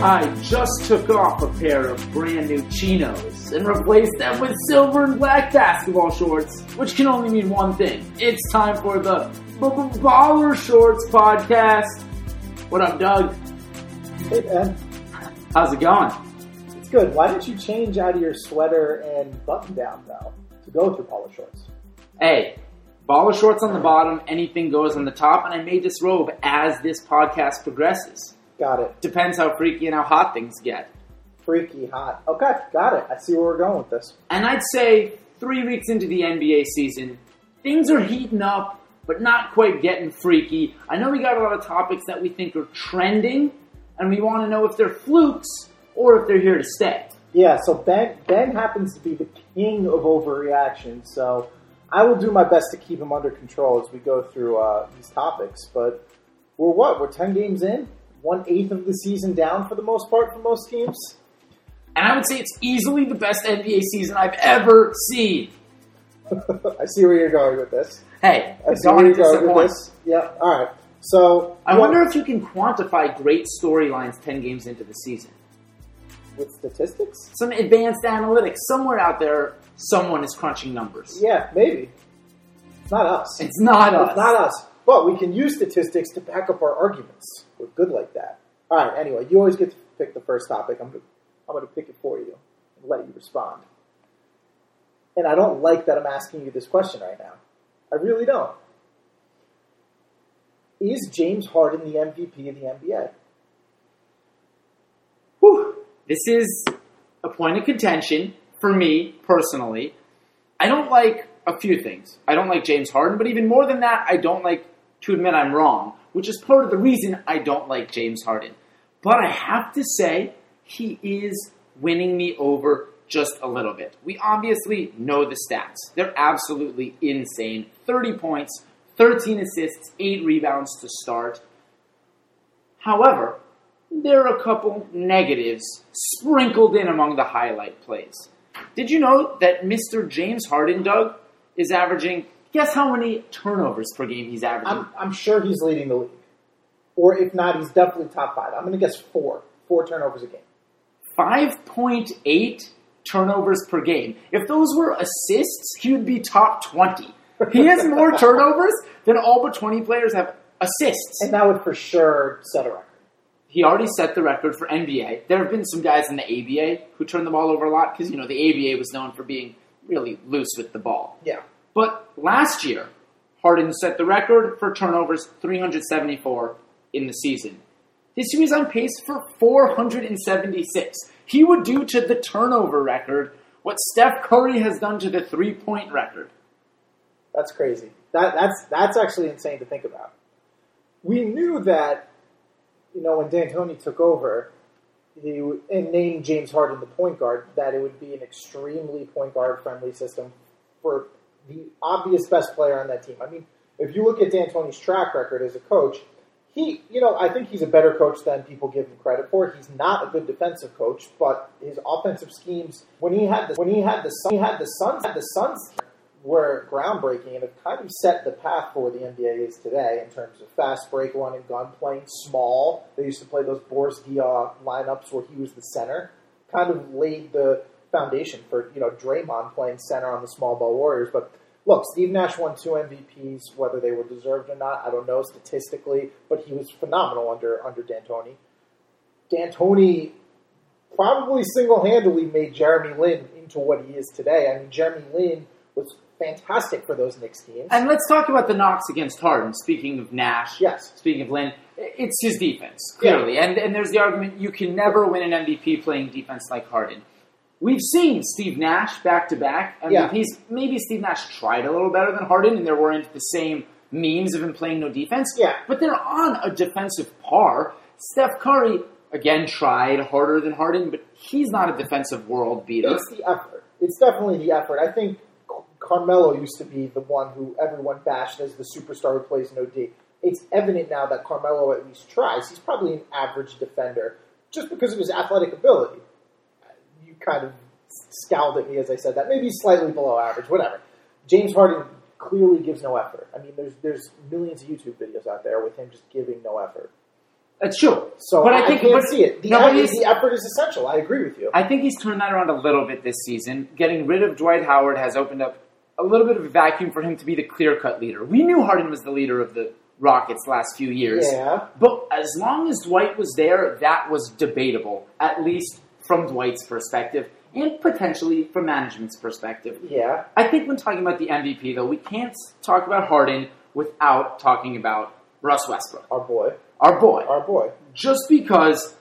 I just took off a pair of brand new chinos and replaced them with silver and black basketball shorts, which can only mean one thing. It's time for the Baller Shorts podcast. What up, Doug? Hey, Ben. How's it going? It's good. Why didn't you change out of your sweater and button down, though, to go with your polo shorts? Hey, baller shorts on the bottom, anything goes on the top, and I made this robe as this podcast progresses. Got it. Depends how freaky and how hot things get. Freaky hot. Okay, got it. I see where we're going with this. And I'd say three weeks into the NBA season, things are heating up, but not quite getting freaky. I know we got a lot of topics that we think are trending, and we want to know if they're flukes or if they're here to stay. Yeah, so Ben Ben happens to be the king of overreaction, so I will do my best to keep him under control as we go through uh, these topics. But we're what? We're ten games in, one eighth of the season down for the most part for most teams. And I would say it's easily the best NBA season I've ever seen. I see where you're going with this. Hey, I see where you're going with this. Yeah. All right. So I well, wonder if you can quantify great storylines 10 games into the season. with statistics. Some advanced analytics. Somewhere out there, someone is crunching numbers. Yeah, maybe. It's not us. It's not us. It's not us. But we can use statistics to back up our arguments. We're good like that. All right. Anyway, you always get to pick the first topic. I'm I'm going to pick it for you and let you respond. And I don't like that I'm asking you this question right now. I really don't. Is James Harden the MVP of the NBA? Whew. This is a point of contention for me personally. I don't like a few things. I don't like James Harden, but even more than that, I don't like to admit I'm wrong, which is part of the reason I don't like James Harden. But I have to say, he is winning me over just a little bit. We obviously know the stats. They're absolutely insane 30 points, 13 assists, 8 rebounds to start. However, there are a couple negatives sprinkled in among the highlight plays. Did you know that Mr. James Harden, Doug, is averaging, guess how many turnovers per game he's averaging? I'm, I'm sure he's leading the league. Or if not, he's definitely top five. I'm going to guess four. Four turnovers a game. 5.8 turnovers per game. If those were assists, he would be top 20. He has more turnovers than all but 20 players have assists. And that would for sure set a record. He already set the record for NBA. There have been some guys in the ABA who turned the ball over a lot because, you know, the ABA was known for being really loose with the ball. Yeah. But last year, Harden set the record for turnovers 374 in the season. This year he's on pace for 476. He would do to the turnover record what Steph Curry has done to the three point record. That's crazy. That that's that's actually insane to think about. We knew that, you know, when D'Antoni took over, he and named James Harden the point guard, that it would be an extremely point guard friendly system for the obvious best player on that team. I mean, if you look at D'Antoni's track record as a coach, he, you know, I think he's a better coach than people give him credit for. He's not a good defensive coach, but his offensive schemes when he had the when he had the he had the Suns had the Suns were groundbreaking and have kind of set the path for the NBA is today in terms of fast break, run, and gun playing small. They used to play those Boris Diaw lineups where he was the center. Kind of laid the foundation for you know Draymond playing center on the small ball Warriors. But look, Steve Nash won two MVPs, whether they were deserved or not, I don't know statistically, but he was phenomenal under under D'Antoni. D'Antoni probably single handedly made Jeremy Lin into what he is today. I mean, Jeremy Lin was fantastic for those Knicks teams. And let's talk about the knocks against Harden. Speaking of Nash, yes, speaking of Lin, it's his defense, clearly. And, and there's the argument you can never win an MVP playing defense like Harden. We've seen Steve Nash back to back. I Yeah. mean, he's maybe Steve Nash tried a little better than Harden, and there weren't the same memes of him playing no defense. Yeah. but they're on a defensive par. Steph Curry again tried harder than Harden, but he's not a defensive world beater. it's the effort. It's definitely the effort. I think Carmelo used to be the one who everyone bashed as the superstar who plays no D. It's evident now that Carmelo at least tries. He's probably an average defender just because of his athletic ability. Kind of scowled at me as I said that. Maybe slightly below average, whatever. James Harden clearly gives no effort. I mean, there's there's millions of YouTube videos out there with him just giving no effort. That's true. So but I, I think can't but- see it. The, no, effort, the effort is essential. I agree with you. I think he's turned that around a little bit this season. Getting rid of Dwight Howard has opened up a little bit of a vacuum for him to be the clear cut leader. We knew Harden was the leader of the Rockets last few years. Yeah. But as long as Dwight was there, that was debatable, at least from Dwight's perspective and potentially from management's perspective. Yeah. I think when talking about the MVP, though, we can't talk about Harden without talking about Russ Westbrook, Our boy. our boy Our boy. just because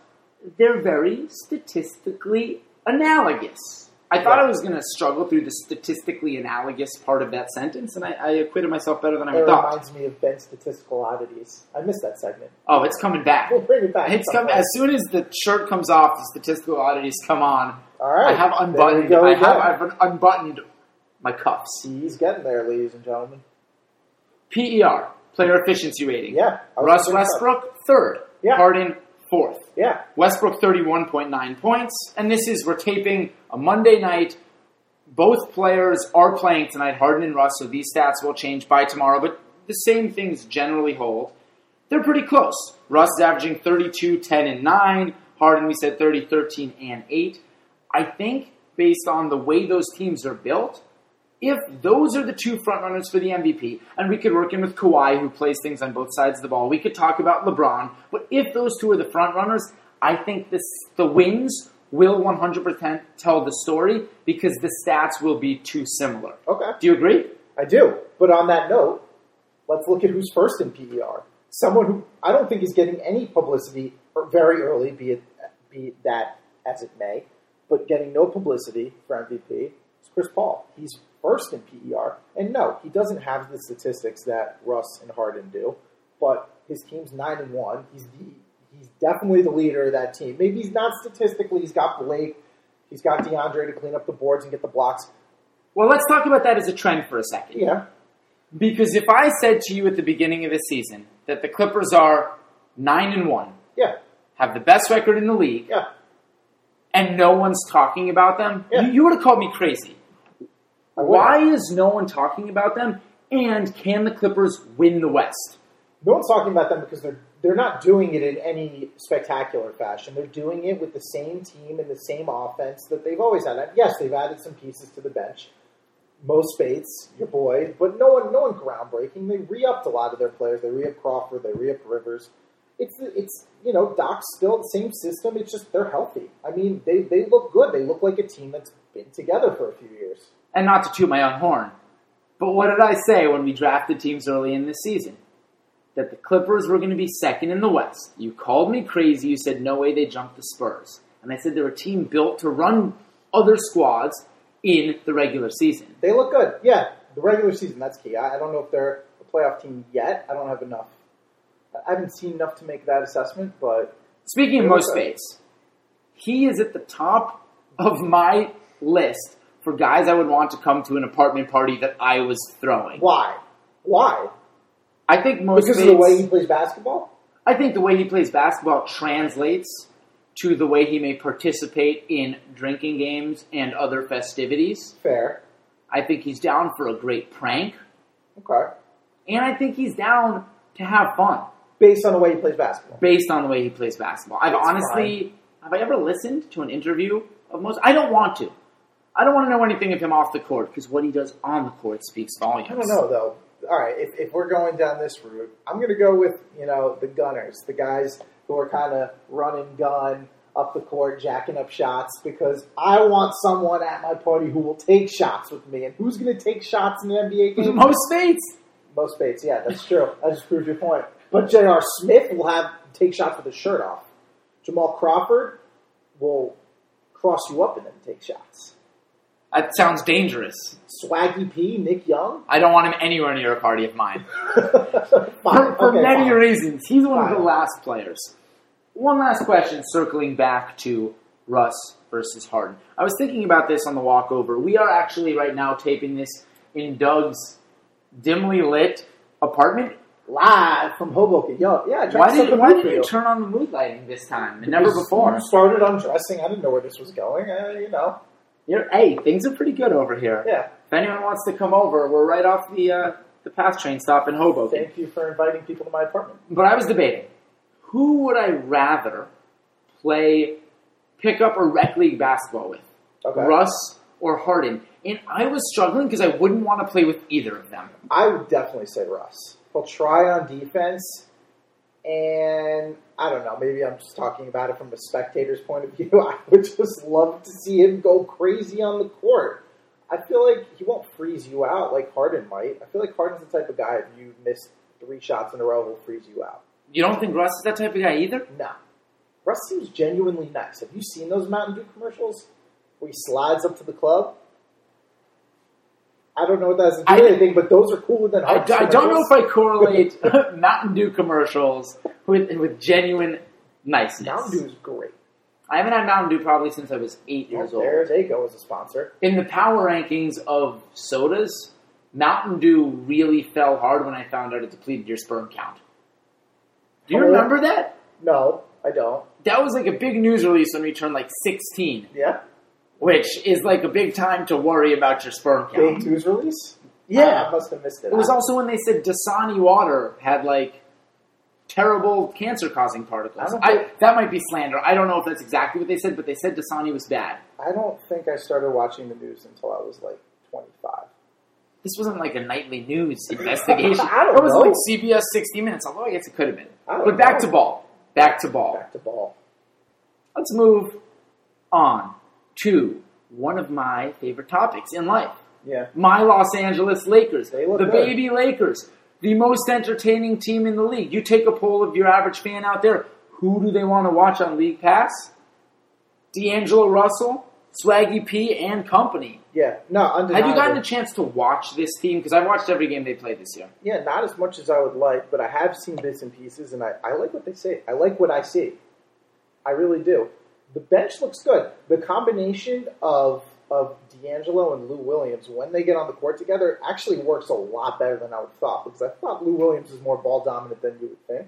they're very statistically analogous. I thought Yeah. I was going to struggle through the statistically analogous part of that sentence, and I, I acquitted myself better than I It thought. reminds me of Ben's statistical oddities. I missed that segment. Oh, it's coming back. We'll bring it back. It's come as soon as the shirt comes off. The statistical oddities come on. All right. I have unbuttoned. I have I've unbuttoned my cuffs. He's getting there, ladies and gentlemen. PER, player efficiency rating. Yeah. Russ Westbrook third. Yeah. Harden fourth. Yeah. Westbrook 31.9 points. And this is, we're taping a Monday night. Both players are playing tonight, Harden and Russ, so these stats will change by tomorrow, but the same things generally hold. They're pretty close. Russ is averaging 32, 10, and 9. Harden, we said 30, 13, and 8. I think, based on the way those teams are built, if those are the two frontrunners for the MVP, and we could work in with Kawhi, who plays things on both sides of the ball, we could talk about LeBron, but if those two are the frontrunners, I think this, the wins will 100% tell the story because the stats will be too similar. Okay. Do you agree? I do. But on that note, let's look at who's first in PER. Someone who I don't think is getting any publicity very early, be it be that as it may, but getting no publicity for MVP Chris Paul. He's first in PER, and no, he doesn't have the statistics that Russ and Harden do, but his team's nine and one. He's the he's definitely the leader of that team. Maybe he's not statistically. He's got Blake. He's got DeAndre to clean up the boards and get the blocks. Well, let's talk about that as a trend for a second. Yeah, Because if I said to you at the beginning of the season that the Clippers are 9 and 1, yeah, have the best record in the league, yeah. and no one's talking about them, Yeah. you, you would have called me crazy. Why is no one talking about them? And can the Clippers win the West? No one's talking about them because they're they're not doing it in any spectacular fashion. They're doing it with the same team and the same offense that they've always had. Yes, they've added some pieces to the bench. Mo Speights, your boy, but no one, no one groundbreaking. They re-upped a lot of their players. They re-upped Crawford. They re-upped Rivers. It's it's you know Doc's still the same system. It's just they're healthy. I mean, they they look good. They look like a team that's been together for a few years. And not to toot my own horn, but what did I say when we drafted teams early in this season? That the Clippers were going to be second in the West. You called me crazy. You said no way they jumped the Spurs. And I said they're a team built to run other squads in the regular season. They look good. Yeah, the regular season, that's key. I, I don't know if they're a playoff team yet. I don't have enough. I haven't seen enough to make that assessment, but Speaking of Yeah, Mo okay. He is at the top of my list for guys I would want to come to an apartment party that I was throwing. why? Why? I think Mo Because of the way he plays basketball? I think the way he plays basketball translates to the way he may participate in drinking games and other festivities. Fair. I think he's down for a great prank, Okay. and I think he's down to have fun Based on the way he plays basketball. based on the way he plays basketball. I've That's honestly, have I ever listened to an interview of most? I don't want to. I don't want to know anything of him off the court because what he does on the court speaks volumes. I don't know though. All right, if, if we're going down this route, I'm going to go with you know the gunners, the guys who are kind of run and gun up the court, jacking up shots, because I want someone at my party who will take shots with me. And who's going to take shots in an NBA game? Mo Speights. Mo Speights, yeah, that's true. That just proves your point. But J.R. Smith will have take shots with his shirt off. Jamal Crawford will cross you up and then take shots. That sounds dangerous. Swaggy P, Nick Young. I don't want him anywhere near a party of mine. for, for okay, many fine. reasons. He's one of the last players. One last question, circling back to Russ versus Harden. I was thinking about this on the walkover. We are actually right now taping this in Doug's dimly lit apartment. Live from Hoboken. Yo, yeah, Why did why did you you. turn on the mood lighting this time and never before? You started undressing. I didn't know where this was going. Uh, you know. You're, hey, things are pretty good over here. Yeah. If anyone wants to come over, we're right off the uh, the path train stop in Hoboken. Thank you for inviting people to my apartment. But I was debating who would I rather play pickup or rec league basketball with? Okay. Russ or Harden? And I was struggling because I wouldn't want to play with either of them. I would definitely say Russ. He'll try on defense, and I don't know. Maybe I'm just talking about it from a spectator's point of view. I would just love to see him go crazy on the court. I feel like he won't freeze you out like Harden might. I feel like Harden's the type of guy if you miss three shots in a row, he'll freeze you out. You don't think Russ is that type of guy either? No. Russ seems genuinely nice. Have you seen those Mountain Dew commercials where he slides up to the club? I don't know what that has to do I- anything, but those are cooler than I, I don't know if I correlate Mountain Dew commercials with with genuine niceness. Mountain Dew is great. I haven't had Mountain Dew probably since I was eight years Well, old. there they go as a sponsor. In the power rankings of sodas, Mountain Dew really fell hard when I found out it depleted your sperm count. Do you Oh. remember that? No, I don't. That was like a big news release when we turned like 16, Yeah, which is like a big time to worry about your sperm count. Two's release. Yeah. I must have missed it. It was I- also when they said Dasani water had like terrible cancer causing I particles. don't I, think- that might be slander. I don't know if that's exactly what they said, but they said Dasani was bad. I don't think I started watching the news until I was like 25. This wasn't like a nightly news investigation. I don't know. it was know. like CBS 60 Minutes, although I guess it could have been. I don't But back know. to ball. Back to ball. Back to ball. Let's move on to one of my favorite topics in life. Yeah. My Los Angeles Lakers. The good. baby Lakers. The most entertaining team in the league. You take a poll of your average fan out there. Who do they want to watch on League Pass? D'Angelo Russell, Swaggy P, and company. Yeah. No, Have you gotten a chance to watch this team? Because I've watched every game they played this year. Yeah, not as much as I would like, but I have seen bits and pieces, and I, I like what they say. I like what I see. I really do. The bench looks good. The combination of of D'Angelo and Lou Williams, when they get on the court together, actually works a lot better than I would have thought, because I thought Lou Williams is more ball dominant than you would think.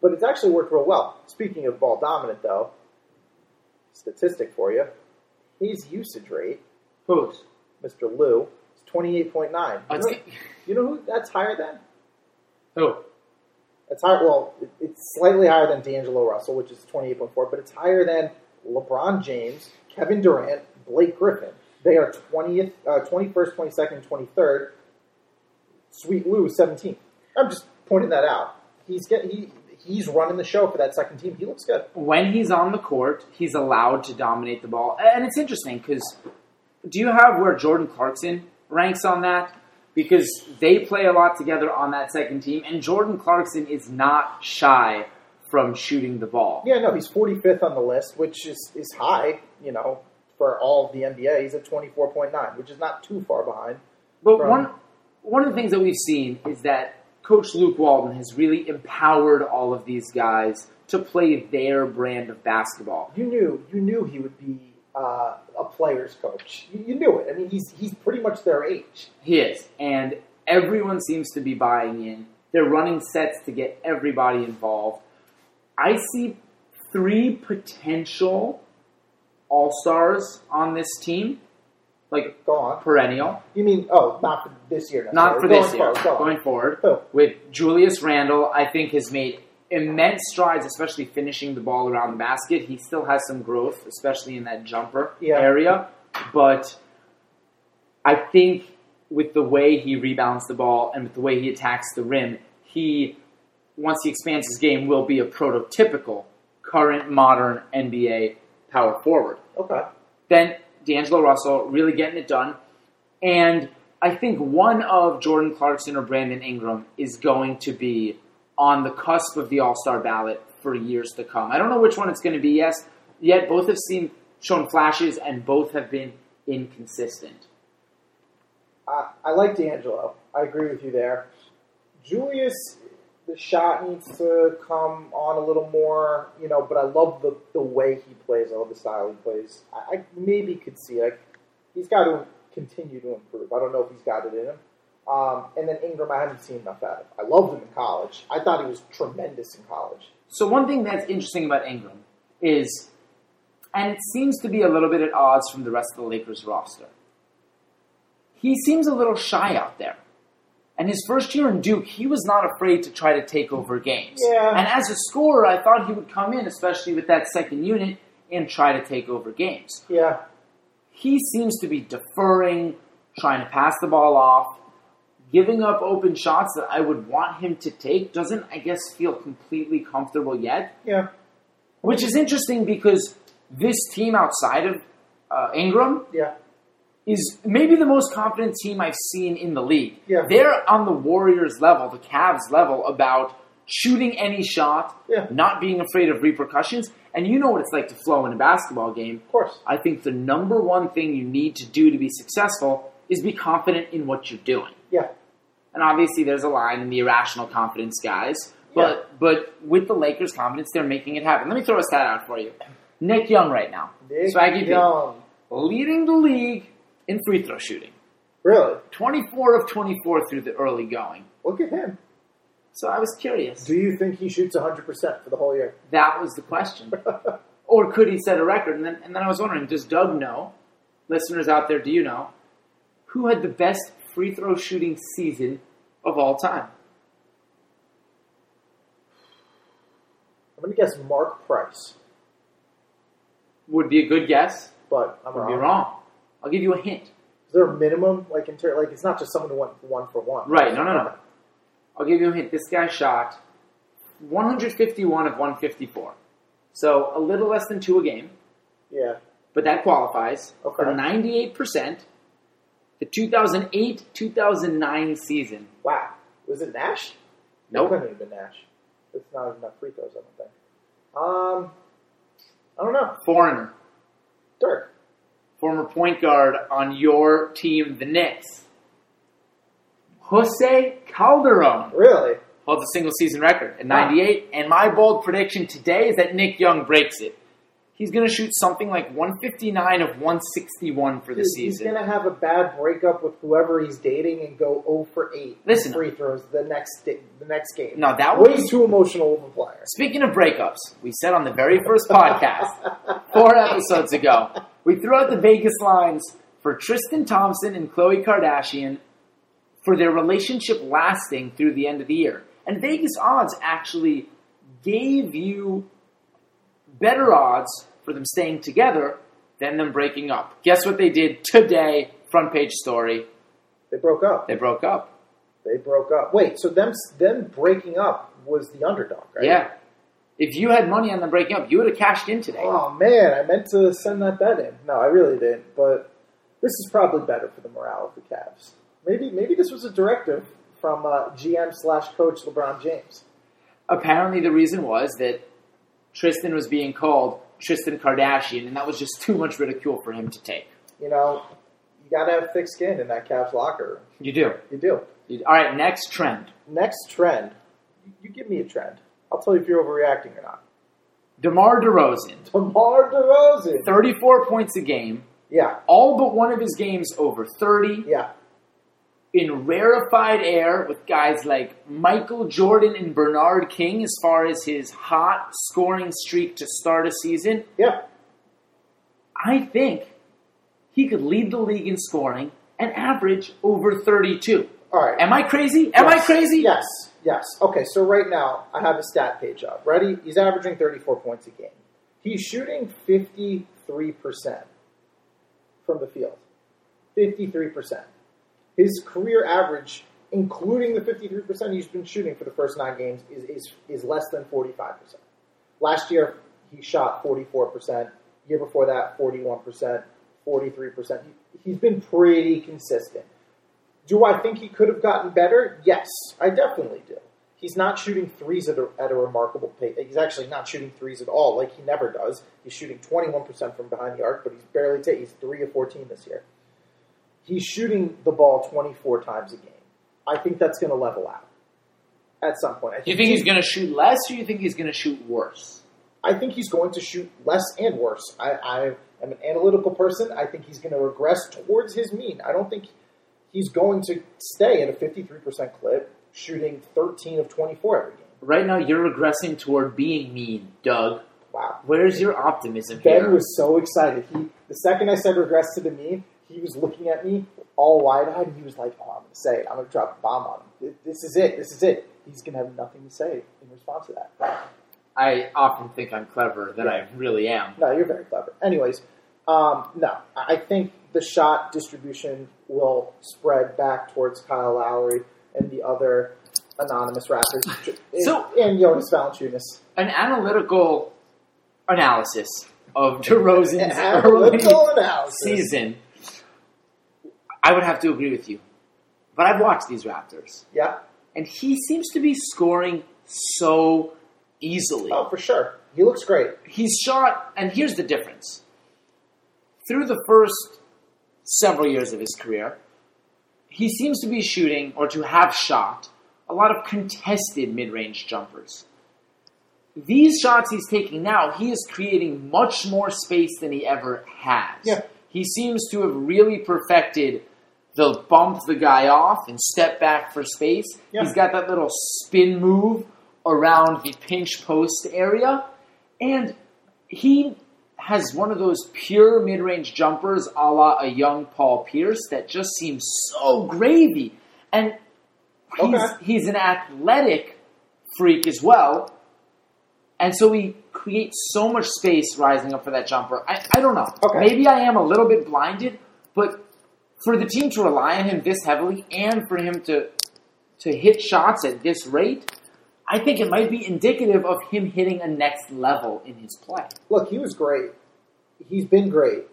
But it's actually worked real well. Speaking of ball dominant, though, statistic for you his usage rate, Who's? Mr. Lou, is 28.9. Oh, You know, you know who that's higher than? Who? It's higher. Well, it's slightly higher than D'Angelo Russell, which is twenty eight point four, but it's higher than LeBron James, Kevin Durant, Blake Griffin. They are twentieth, uh, twenty first, twenty second, twenty third. Sweet Lou seventeenth. I'm just pointing that out. He's get he he's running the show for that second team. He looks good. when he's on the court, he's allowed to dominate the ball. And it's interesting because do you have where Jordan Clarkson ranks on that? Because they play a lot together on that second team, and Jordan Clarkson is not shy from shooting the ball. Yeah, no, he's forty fifth on the list, which is is high. You know, for all of the NBA, he's at twenty four point nine, which is not too far behind. But From- one one of the things that we've seen is that Coach Luke Walton has really empowered all of these guys to play their brand of basketball. you knew you knew he would be uh, a player's coach. You, you knew it. I mean, he's he's pretty much their age. He is, and everyone seems to be buying in. They're running sets to get everybody involved. I see three potential all stars on this team, like Go on. perennial, You mean oh, not for this year? not for necessarily. this year, forward, go going forward. Who? With Julius Randle, I think has made immense strides, especially finishing the ball around the basket. He still has some growth, especially in that jumper Yeah. area, but I think with the way he rebounds the ball and with the way he attacks the rim, he once he expands his game will be a prototypical current modern NBA power forward. Okay. Then D'Angelo Russell really getting it done. And I think one of Jordan Clarkson or Brandon Ingram is going to be on the cusp of the All Star ballot for years to come. I don't know which one it's going to be yes, yet. Both have seen shown flashes and both have been inconsistent. I, I like D'Angelo. I agree with you there. Julius, the shot needs to come on a little more, you know. But I love the the way he plays. I love the style he plays. I, I maybe could see it. He's got to continue to improve. I don't know if he's got it in him. Um, and then Ingram, I haven't seen enough out of. I loved him in college. I thought he was tremendous in college. So one thing that's interesting about Ingram is, and it seems to be a little bit at odds from the rest of the Lakers roster. He seems a little shy out there. And his first year in Duke, he was not afraid to try to take over games. Yeah. And as a scorer, I thought he would come in, especially with that second unit, and try to take over games. Yeah. He seems to be deferring, trying to pass the ball off, giving up open shots that I would want him to take. Doesn't, I guess, feel completely comfortable yet. Yeah. Which is interesting because this team outside of uh, Ingram Yeah. is maybe the most confident team I've seen in the league. Yeah. They're on the Warriors level, the Cavs level, about shooting any shot, Yeah. not being afraid of repercussions. And you know what it's like to flow in a basketball game. Of course. I think the number one thing you need to do to be successful is be confident in what you're doing. Yeah. And obviously, there's a line in the irrational confidence guys. But but with the Lakers' confidence, they're making it happen. Let me throw a stat out for you. Nick Young right now, Nick Swaggy Young. leading the league in free throw shooting. Really? 24 of 24 through the early going. Look at him. So I was curious. Do you think he shoots 100% for the whole year? That was the question. or could he set a record? And then, and then I was wondering, does Doug know? Listeners out there, do you know? Who had the best free throw shooting season of all time? I'm going to guess Mark Price, Would be a good guess. but I'm Would wrong. be wrong. I'll give you a hint. Is there a minimum, like in ter- like it's not just someone who went one for one? Right, no, no, no. I'll give you a hint. This guy shot 151 of 154. So a little less than two a game, Yeah. but that qualifies Okay. for 98%. The 2008 2009 season. Wow. Was it Nash? Nope. It couldn't have been Nash. It's not enough free throws, I don't think. Um, I don't know. Foreigner. Dirk. Former point guard on your team, the Knicks. Jose Calderon Really? holds a single season record at 98. And my bold prediction today is that Nick Young breaks it. He's going to shoot something like 159 of 161 for the Dude, he's season. going to have a bad breakup with whoever he's dating and go 0 for 8 Listen. free throws the next the next game. No, that Way was too emotional of a player. Speaking of breakups, we said on the very first podcast, four episodes ago, we threw out the Vegas lines for Tristan Thompson and Khloe Kardashian for their relationship lasting through the end of the year. And Vegas odds actually gave you better odds for them staying together than them breaking up. Guess what they did today? Front page story. They broke up. They broke up. They broke up. Wait, so them them breaking up was the underdog, right? Yeah. If you had money on them breaking up, you would have cashed in today. Oh man, I meant to send that bet in. No, I really didn't. But this is probably better for the morale of the Cavs. Maybe maybe this was a directive from uh, GM slash coach LeBron James. apparently the reason was that Tristan was being called Tristan Kardashian, and that was just too much ridicule for him to take. You know, you got to have thick skin in that Cavs locker. You do. You do. You- All right, next trend. Next trend. You, you give me a trend. I'll tell you if you're overreacting or not. DeMar DeRozan, DeMar DeRozan. 34 points a game, Yeah, all but one of his games over 30, yeah. In rarefied air with guys like Michael Jordan and Bernard King as far as his hot scoring streak to start a season. Yeah. I think he could lead the league in scoring and average over 32. All right. Am I crazy? Am I crazy? Yes, yes. Okay, so right now I have a stat page up. Ready? He's averaging 34 points a game. He's shooting 53% from the field. 53%. His career average, including the 53% he's been shooting for the first nine games, is, is, is less than 45%. Last year, he shot 44%. Year before that, 41%, 43%. He, he's been pretty consistent. Do I think he could have gotten better? Yes, I definitely do. He's not shooting threes at a, at a remarkable pace. He's actually not shooting threes at all, like he never does. He's shooting 21% from behind the arc, but he's barely taking. He's 3 of 14 this year. He's shooting the ball 24 times a game. I think that's going to level out at some point. I Do you think he's going to shoot less, or you think he's going to shoot worse? I think he's going to shoot less and worse. I, I am an analytical person. I think he's going to regress towards his mean. I don't think he's going to stay at a 53% clip, shooting 13 of 24 every game. Right now, you're regressing toward being mean, Doug. Wow. Where's your optimism Ben here? was so excited. He the second I said regress to the mean, he was looking at me all wide eyed, and he was like, "Oh, I'm going to say it. I'm going to drop a bomb on him. This is it. This is it." He's going to have nothing to say in response to that. I often think I'm cleverer than I really am. No, you're very clever. Anyways, um, no, I think the shot distribution will spread back towards Kyle Lowry and the other anonymous rappers, So- and Jonas Valanciunas. An analytical analysis of DeRozan's analytical analysis. season, I would have to agree with you. But I've watched these Raptors, Yeah. and he seems to be scoring so easily. Oh, for sure. He looks great. He's shot, and here's the difference. Through the first several years of his career, he seems to be shooting, or to have shot, a lot of contested mid range jumpers. These shots he's taking now, he is creating much more space than he ever has. Yeah. He seems to have really perfected the bump the guy off and step back for space. Yeah. He's got that little spin move around the pinch post area. And he has one of those pure mid range jumpers a la a young Paul Pierce that just seems so gravy. And he's, Okay. he's an athletic freak as well. And so he creates so much space rising up for that jumper. I, I don't know. Okay. Maybe I am a little bit blinded, but for the team to rely on him this heavily and for him to to hit shots at this rate, I think it might be indicative of him hitting a next level in his play. Look, he was great. He's been great.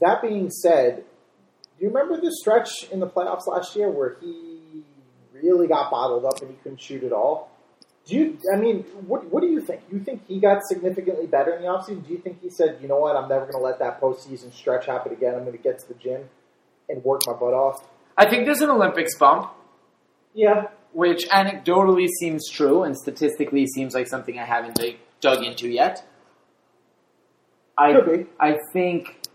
That being said, do you remember the stretch in the playoffs last year where he really got bottled up and he couldn't shoot at all? Do you? I mean, what what do you think? You think he got significantly better in the offseason? Do you think he said, you know what, I'm never going to let that postseason stretch happen again. I'm going to get to the gym and work my butt off. I think there's an Olympics bump, Yeah, which anecdotally seems true and statistically seems like something I haven't dig- dug into yet. I. I think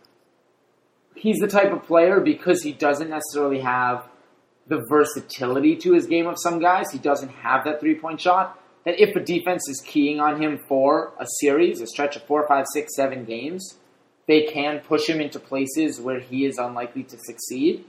he's the type of player because he doesn't necessarily have the versatility to his game of some guys. He doesn't have that three point shot. That if a defense is keying on him for a series, a stretch of four, five, six, seven games, they can push him into places where he is unlikely to succeed.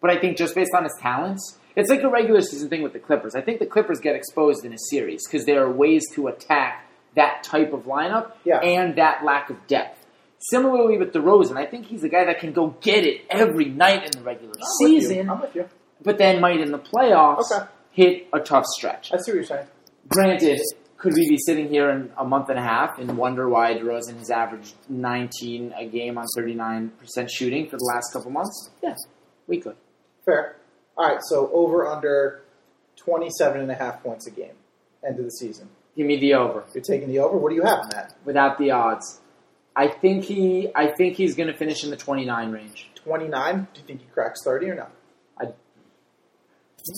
But I think just based on his talents, it's like a regular season thing with the Clippers. I think the Clippers get exposed in a series because there are ways to attack that type of lineup Yeah. and that lack of depth. Similarly with DeRozan, I think he's a guy that can go get it every night in the regular I'm season, I'm with you. but then might in the playoffs Okay. hit a tough stretch. I see what you're saying. Granted, could we be sitting here in a month and a half and wonder why DeRozan has averaged 19 a game on 39% shooting for the last couple months? Yeah, we could. Fair. All right, so over under 27 and a half points a game, end of the season. Give me the over You're taking the over. What do you have in that? without the odds. I think he. I think he's going to finish in the 29 range. 29. Do you think he cracks 30 or no?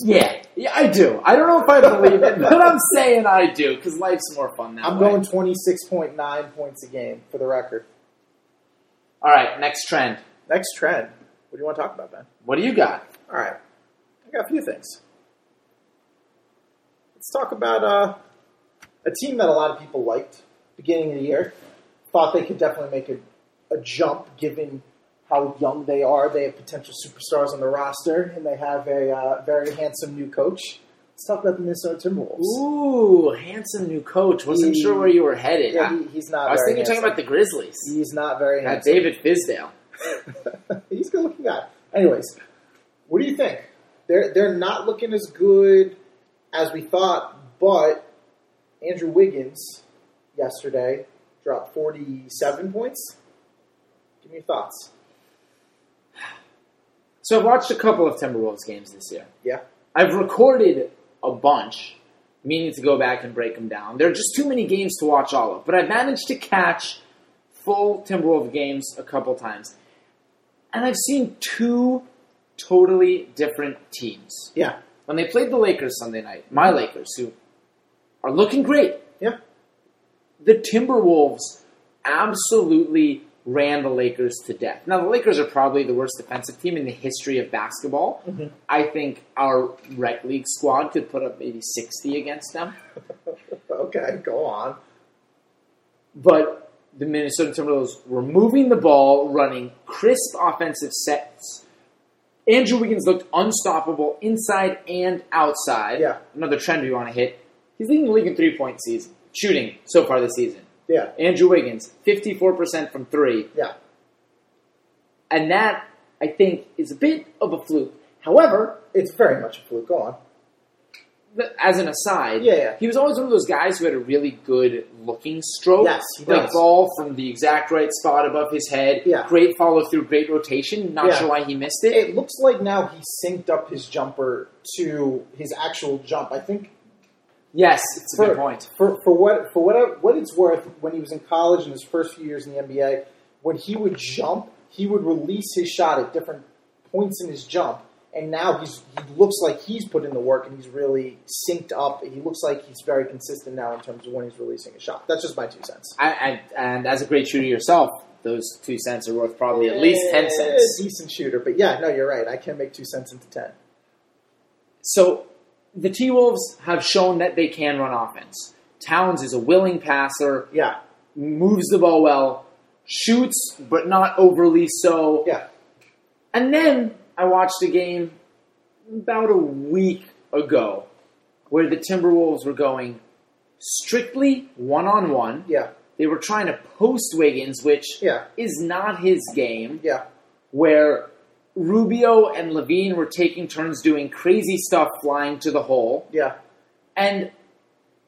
Yeah, yeah, I do. I don't know if I believe it, but I'm saying I do because life's more fun now. I'm way. going 26.9 points a game for the record. All right, next trend. Next trend. What do you want to talk about, Ben? What do you got? All right. I got a few things. Let's talk about uh, a team that a lot of people liked beginning of the year. Thought they could definitely make a, a jump given how young they are. They have potential superstars on the roster, and they have a uh, very handsome new coach. Let's talk about the Minnesota Timberwolves. Ooh, handsome new coach. Wasn't He- sure where you were headed. Yeah, I, he, he's not. I was thinking talking about the Grizzlies. He's not very handsome. David Fizdale. He's a good looking guy. Anyways, what do you think? They're they're not looking as good as we thought, but Andrew Wiggins yesterday dropped forty seven points. Give me your thoughts. So I've watched a couple of Timberwolves games this year. Yeah. I've recorded a bunch, meaning to go back and break them down. There are just too many games to watch all of, but I've managed to catch full Timberwolves games a couple times. And I've seen two totally different teams. Yeah. When they played the Lakers Sunday night, my Lakers, who are looking great, Yeah. the Timberwolves absolutely ran the Lakers to death. Now, the Lakers are probably the worst defensive team in the history of basketball. Mhm. I think our rec league squad could put up maybe 60 against them. okay, go on. But the Minnesota Timberwolves were moving the ball, running crisp offensive sets. Andrew Wiggins looked unstoppable inside and outside. Yeah. Another trend we want to hit. He's leading the league in three point season shooting so far this season. Yeah, Andrew Wiggins, fifty four percent from three. yeah. And that I think is a bit of a fluke. However, It's very much a fluke. Go on. as an aside, Yeah, yeah. he was always one of those guys who had a really good looking stroke. Yes, he like does. ball from the exact right spot above his head. Yeah. Great follow through, great rotation. Not Yeah. sure why he missed it. It looks like now he synced up his jumper to his actual jump. I think yes, it's a for, good point. For for what for what what it's worth, when he was in college in his first few years in the NBA, when he would jump, he would release his shot at different points in his jump. And now he's he looks like he's put in the work and he's really synced up. He looks like he's very consistent now in terms of when he's releasing a shot. That's just my two cents. I, I, and as a great shooter yourself, those two cents are worth probably at least ten cents. Decent shooter, but yeah, no, you're right. I can't make two cents into ten. So the T Wolves have shown that they can run offense. Towns is a willing passer, Yeah, moves the ball well, shoots but not overly so. yeah, And then I watched a game about a week ago where the Timberwolves were going strictly one on one. yeah, They were trying to post Wiggins, which yeah, is not his game, yeah. where Rubio and LaVine were taking turns doing crazy stuff flying to the hole. Yeah, And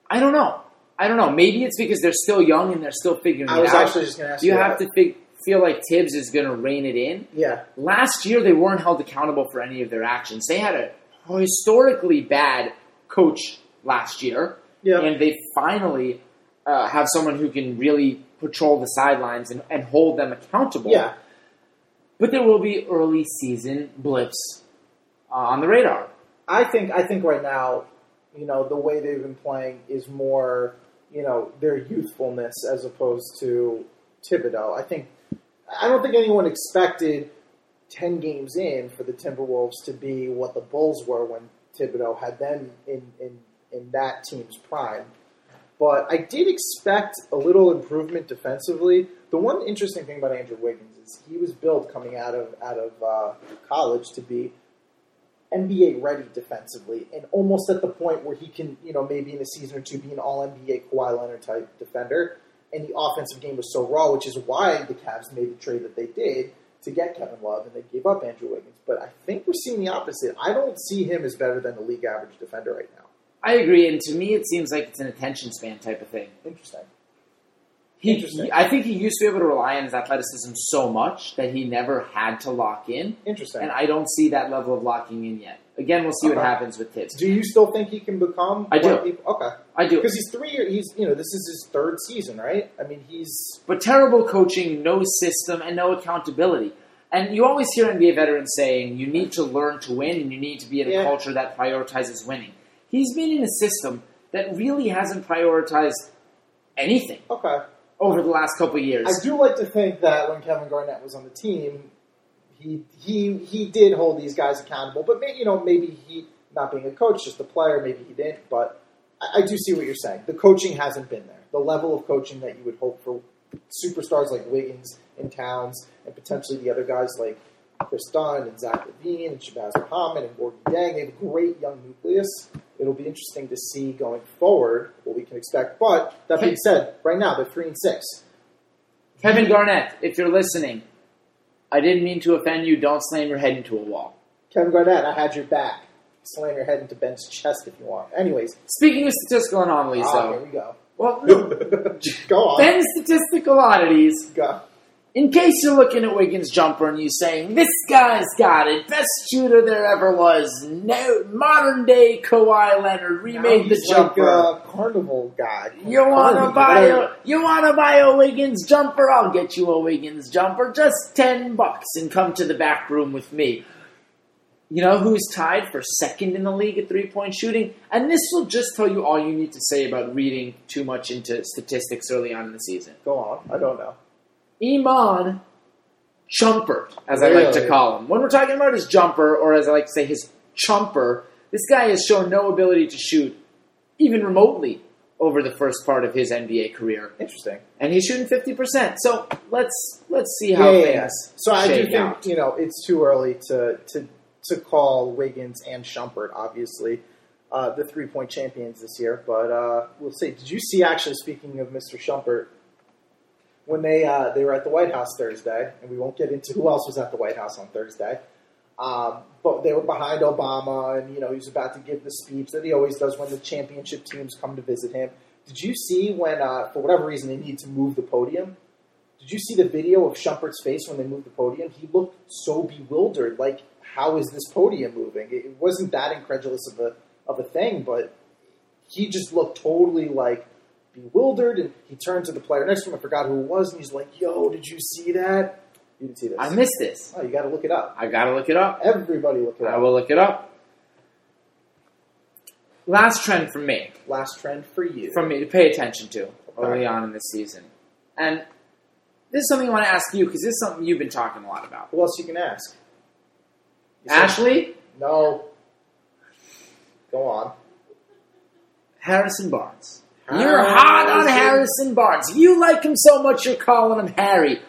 I don't know. I don't know. Maybe it's because they're still young and they're still figuring I it was out. actually just going to ask Do you have that. to fig- feel like Thibs is going to rein it in? Yeah, Last year, they weren't held accountable for any of their actions. They had a historically bad coach last year, yeah, and they finally uh, have someone who can really patrol the sidelines and, and hold them accountable. yeah. But there will be early season blips uh, on the radar. I think I think right now, you know, the way they've been playing is more, you know, their youthfulness as opposed to Thibodeau. I think I don't think anyone expected ten games in for the Timberwolves to be what the Bulls were when Thibodeau had them in in, in that team's prime. But I did expect a little improvement defensively. The one interesting thing about Andrew Wiggins is he was built coming out of out of uh, college to be NBA ready defensively, and almost at the point where he can, you know, maybe in a season or two be an All NBA Kawhi Leonard type defender. And the offensive game was so raw, which is why the Cavs made the trade that they did to get Kevin Love, and they gave up Andrew Wiggins. But I think we're seeing the opposite. I don't see him as better than the league average defender right now. I agree, and to me, it seems like it's an attention span type of thing. Interesting. He, Interesting. he- I think he used to be able to rely on his athleticism so much that he never had to lock in, Interesting. and I don't see that level of locking in yet. Again, we'll see what Okay. happens with Thibs. do you still think he can become? I do. Okay, I do, because he's three. year- He's you know this is his third season, right? I mean, he's but terrible coaching, no system, and no accountability. And you always hear NBA veterans saying you need to learn to win, and you need to be in a Yeah. culture that prioritizes winning. He's been in a system that really hasn't prioritized anything okay. Over the last couple years. I do like to think that when Kevin Garnett was on the team, he he he did hold these guys accountable. But maybe you know maybe he not being a coach, just a player, maybe he didn't. But I, I do see what you're saying. The coaching hasn't been there. The level of coaching that you would hope for superstars like Wiggins and Towns and potentially the other guys like Kris Dunn and Zach LaVine and Shabazz Muhammad and Gorgui Dieng. They have a great young nucleus. It'll be interesting to see going forward what we can expect. But that being said, right now they're three and six. Kevin Garnett, if you're listening, I didn't mean to offend you. Don't slam your head into a wall. Kevin Garnett, I had your back. Slam your head into Ben's chest if you want. Anyways, Speaking of statistical anomalies, ah, here we go. well, go on. then statistical oddities. Go. In case you're looking at Wiggins' jumper and you're saying this guy's got it, best shooter there ever was, no modern day Kawhi Leonard remade the he's jumper. Like a carnival guy. you wanna buy a you wanna buy a Wiggins jumper? I'll get you a Wiggins jumper, just ten bucks, and come to the back room with me. You know who's tied for second in the league at three point shooting? And this will just tell you all you need to say about reading too much into statistics early on in the season. Go on. I don't know. Iman Chumpert, as I like to call him. When we're talking about his jumper, or as I like to say, his chumper, this guy has shown no ability to shoot even remotely over the first part of his NBA career, Interesting. and he's shooting fifty percent. So let's let's see how yeah, things. yeah. So I do think out. you know it's too early to to to call Wiggins and Shumpert obviously uh, the three point champions this year, but uh, we'll see. Did you see actually? Speaking of Mr. Shumpert, when they uh, they were at the White House Thursday, and we won't get into who else was at the White House on Thursday. Um, but they were behind Obama, and you know he was about to give the speech that he always does when the championship teams come to visit him. Did you see when, uh, for whatever reason, they needed to move the podium? Did you see the video of Shumpert's face when they moved the podium? He looked so bewildered. Like, how is this podium moving? It it wasn't that incredulous of a of a thing, but he just looked totally like bewildered. And he turned to the player next to him. I forgot who it was, and he's like, "Yo, did you see that? You didn't see this? I missed this. oh, you got to look it up. I gotta look it up. Everybody, look it up. I will look it up. Last trend for me, Last trend for you. for me to pay attention to early on in this season, and this is something I want to ask you because this is something you've been talking a lot about. who else you can ask? You said- Ashley No. Go on. Harrison Barnes. You're hot on Harrison Barnes. You like him so much, you're calling him Harry.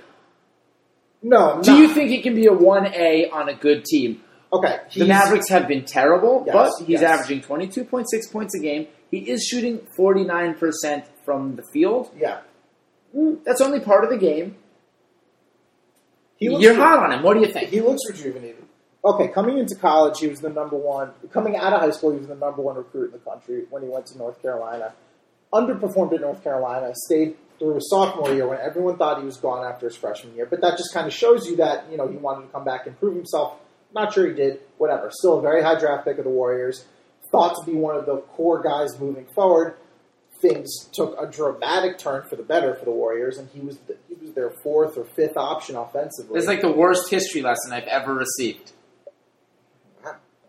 No. Do no. you think he can be a 1A on a good team? Okay. The he's- Mavericks have been terrible, Yes, but he's yes. averaging 22.6 points a game. He is shooting 49% from the field. Yeah. Mm, That's only part of the game. He looks You're hot on him. What do you think? He looks rejuvenated. Okay, coming into college, he was the number one. Coming out of high school, he was the number one recruit in the country when he went to North Carolina. Underperformed at North Carolina, stayed through his sophomore year when everyone thought he was gone after his freshman year. But that just kind of shows you that you know he wanted to come back and prove himself. Not sure he did. Whatever. Still a very high draft pick of the Warriors. Thought to be one of the core guys moving forward. Things took a dramatic turn for the better for the Warriors, and he was the, he was their fourth or fifth option offensively. It's like the worst history lesson I've ever received.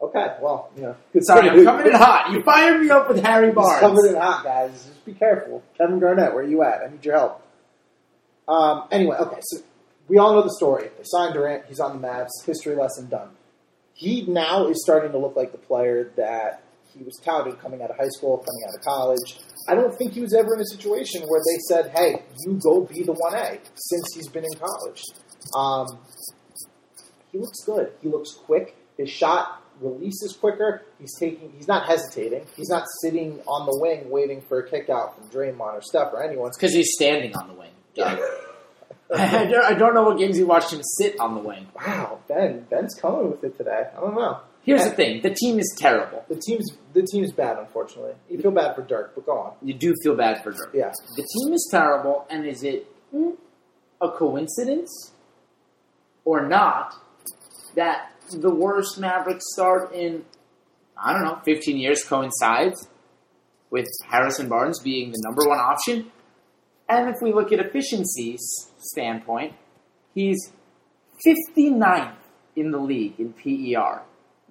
Okay, well, you know, good Sorry, I'm coming in hot. You fired me up with Harry He's Barnes. coming in hot, guys. Just be careful. Kevin Garnett, where are you at? I need your help. Um, anyway, okay, so we all know the story. They signed Durant. He's on the Mavs. History lesson done. He now is starting to look like the player that he was touted coming out of high school, coming out of college. I don't think he was ever in a situation where they said, "Hey, you go be the one A." Since he's been in college, um, he looks good. He looks quick. His shot releases quicker. He's taking. He's not hesitating. He's not sitting on the wing waiting for a kick out from Draymond or Steph or anyone. because he's standing on the wing. I, don't, I don't know what games you watched him sit on the wing. Wow, Ben. Ben's coming with it today. I don't know. Here's the thing: the team is terrible. The team's the team's bad, unfortunately. You feel bad for Dirk, but go on. You do feel bad for Dirk. Yeah. The team is terrible, and is it a coincidence or not that the worst Mavericks start in I don't know 15 years coincides with Harrison Barnes being the number one option? And if we look at efficiencies standpoint, he's 59th in the league in PER,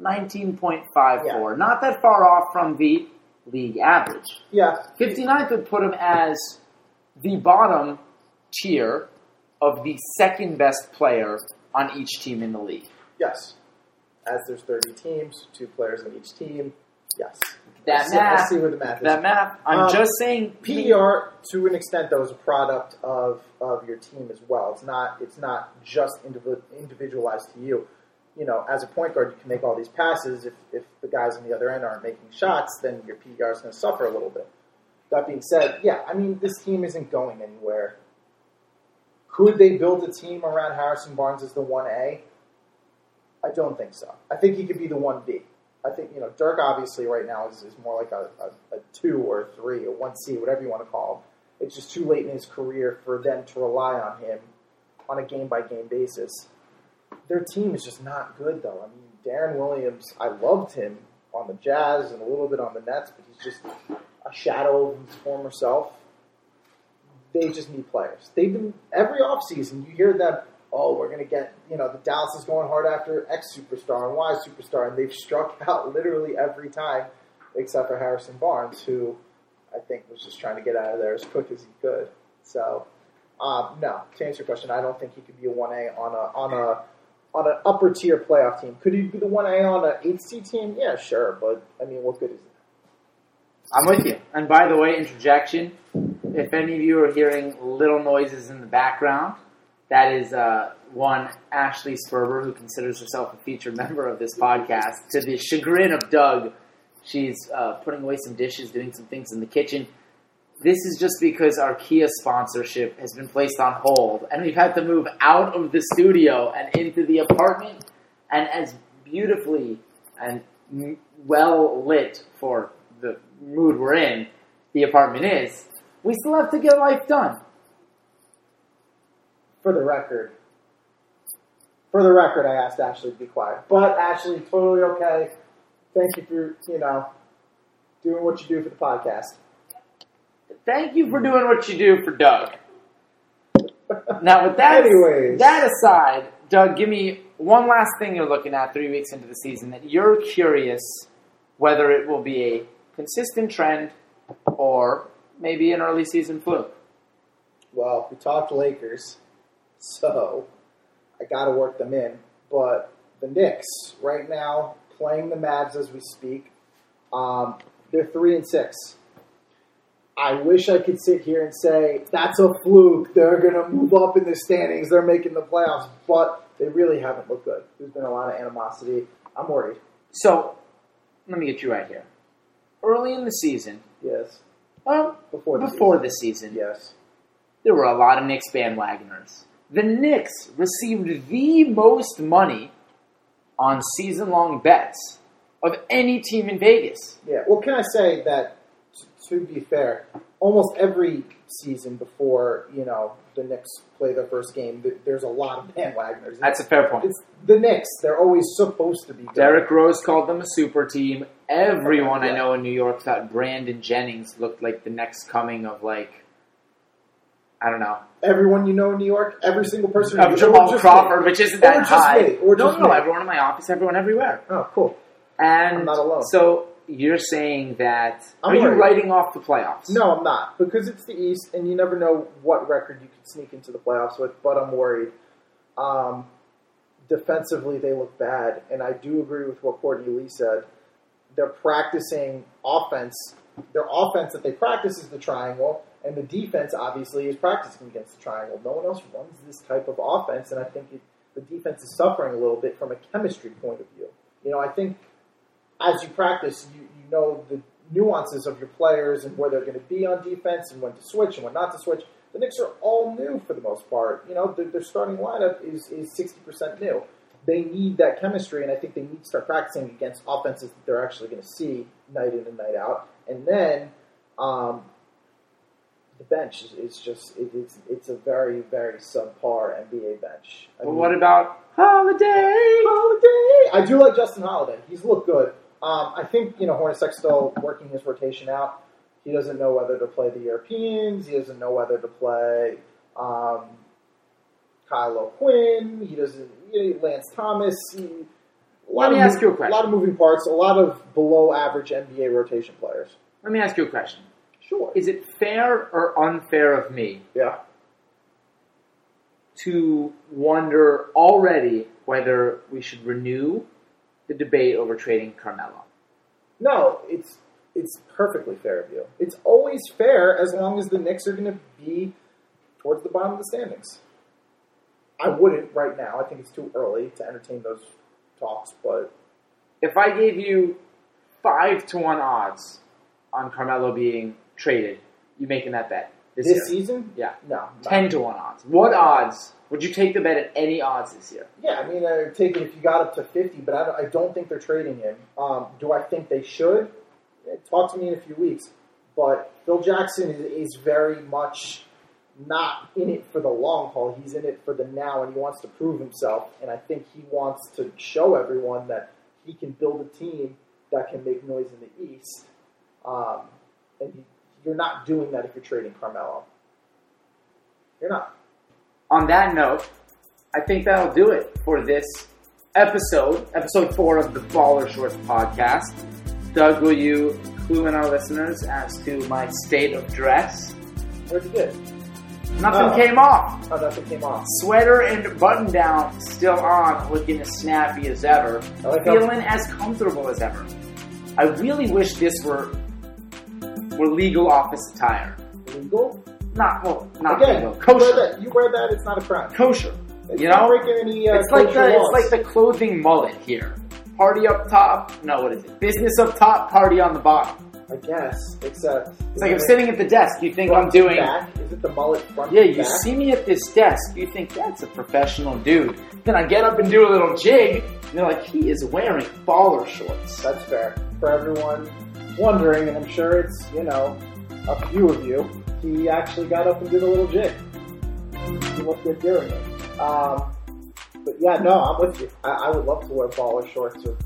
19.54. Not that far off from the league average. Yeah. 59th would put him as the bottom tier of the second best player on each team in the league. Yes. As there's 30 teams, two players on each team. Yes. That I see, I see where the math is. that math. I'm Um, just saying. PER to an extent though is a product of, of your team as well. It's not it's not just indiv- individualized to you. You know, as a point guard, you can make all these passes. If, if the guys on the other end aren't making shots, then your PER is going to suffer a little bit. That being said, yeah, I mean this team isn't going anywhere. Could they build a team around Harrison Barnes as the one A? I don't think so. I think he could be the one B. I think you know Dirk obviously right now is, is more like a, a, a two or a three, a one C, whatever you want to call him. It's just too late in his career for them to rely on him on a game by game basis. Their team is just not good though. I mean, Deron Williams, I loved him on the Jazz and a little bit on the Nets, but he's just a shadow of his former self. They just need players. They've been every offseason you hear them, oh, we're gonna get you know, the Dallas is going hard after X superstar and Y superstar, and they've struck out literally every time except for Harrison Barnes, who I think was just trying to get out of there as quick as he could. So um, no, to answer your question, I don't think he could be a one A on a on a on an upper tier playoff team. Could he be the one A on an eight C team? Yeah, sure, but I mean, what good is it? I'm with you. And by the way, interjection. If any of you are hearing little noises in the background, that is uh, one Ashley Sperber, who considers herself a featured member of this podcast. To the chagrin of Doug, she's uh, putting away some dishes, doing some things in the kitchen. This is just because our Kia sponsorship has been placed on hold, and we've had to move out of the studio and into the apartment. And as beautifully and well lit for the mood we're in, the apartment is, we still have to get life done. For the record, for the record, I asked Ashley to be quiet, but Ashley, totally okay. Thank you for you know doing what you do for the podcast. Thank you for doing what you do for Doug. Now, with that, Anyways. that aside, Doug, give me one last thing you're looking at three weeks into the season that you're curious whether it will be a consistent trend or maybe an early season fluke. Well, we talked Lakers, so I got to work them in. But the Knicks, right now, playing the Mavs as we speak, um, they're three and six. I wish I could sit here and say that's a fluke. They're going to move up in the standings. They're making the playoffs, but they really haven't looked good. There's been a lot of animosity. I'm worried. So, let me get you right here. Early in the season, Yes, well, before the before season. the season, Yes, there were a lot of Knicks bandwagoners. The Knicks received the most money on season long bets of any team in Vegas. Yeah. Well, can I say that to be fair, almost every season before you know the Knicks play their first game, there's a lot of bandwagoners. That's a fair point. it's the Knicks. They're always supposed to be. Good. Derrick Rose called them a super team. Everyone I Yeah. know in New York thought Brandon Jennings looked like the next coming of like I don't know Everyone you know in New York, every single person. of Jamal Crawford, me. which isn't Or that just high. me, or no, no, me. everyone in my office, everyone everywhere. Oh, cool. And I'm not alone. so you're saying that I'm are you writing off the playoffs? No, I'm not because it's the East, and you never know what record you could sneak into the playoffs with. But I'm worried. Um, defensively, they look bad, and I do agree with what Courtney Lee said. They're practicing offense. Their offense that they practice is the triangle, and the defense obviously is practicing against the triangle. No one else runs this type of offense, and I think it, the defense is suffering a little bit from a chemistry point of view. You know, I think as you practice, you, you know the nuances of your players and where they're going to be on defense and when to switch and when not to switch. The Knicks are all new for the most part. You know, their, their starting lineup is is sixty percent new. They need that chemistry, and I think they need to start practicing against offenses that they're actually going to see night in and night out. And then um, the bench is, is just it, it's it's a very very subpar NBA bench. I But mean- what about Holiday? Holiday. I do like Justin Holiday. He's looked good. Um, I think you know Hornacek's still working his rotation out. He doesn't know whether to play the Europeans. He doesn't know whether to play um, Kyle O'Quinn. He doesn't. You know, Lance Thomas. He, a lot Let me of ask you a question. A lot of moving parts. A lot of below average NBA rotation players. Let me ask you a question. Sure. Is it fair or unfair of me yeah. to wonder already whether we should renew the debate over trading Carmelo? No, it's it's perfectly fair of you. It's always fair as long as the Knicks are going to be towards the bottom of the standings. I wouldn't right now. I think it's too early to entertain those talks, but If I gave you five to one odds on Carmelo being traded, you making that bet this, this year? season, Yeah. no. Ten to one odds. What odds would you take the bet at any odds this year? Yeah, I mean, I take it if you got up to fifty, but I don't, I don't think they're trading him. Um, do I think they should? Eh, Talk to me in a few weeks. But Phil Jackson is, is very much not in it for the long haul. He's in it for the now, and he wants to prove himself. And I think he wants to show everyone that he can build a team that can make noise in the East. Um, and you, you're not doing that if you're trading Carmelo. You're not. On that note, I think that'll do it for this episode, episode four of the Baller Shorts podcast. Doug, will you clue in our listeners as to my state of dress? Where'd you get? Nothing Oh. came off. Oh, nothing came off. Sweater and button down still on, looking as snappy as ever, I like feeling as comfortable as ever. I really wish this were were legal office attire. Legal? Not well, not Again, legal. you wear Kosher. that. You wear that. It's not a crime. Kosher. It's You know? any. Uh, It's like kosher the it's like the clothing mullet here. Party up top. No, what is it? Business up top. Party on the bottom. I guess, except It's like I'm sitting at the desk. You think I'm doing? Back? Is it the mullet front? Yeah, you back? see me at this desk. You think that's a professional dude. Then I get up and do a little jig. And you're like, he is wearing baller shorts. That's fair. For everyone wondering, and I'm sure it's, you know, a few of you, he actually got up and did a little jig. He looked good doing it. Um, but yeah, no, I'm with you. I, I would love to wear baller shorts or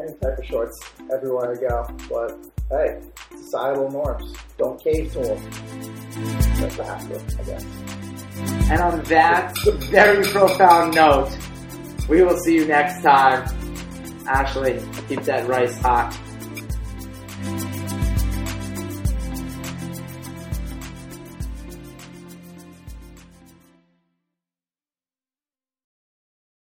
any type of shorts everywhere I go. But hey, societal norms. Don't cave to them. That's a hassle, I guess. And on that very profound note, we will see you next time. Ashley, keep that rice hot.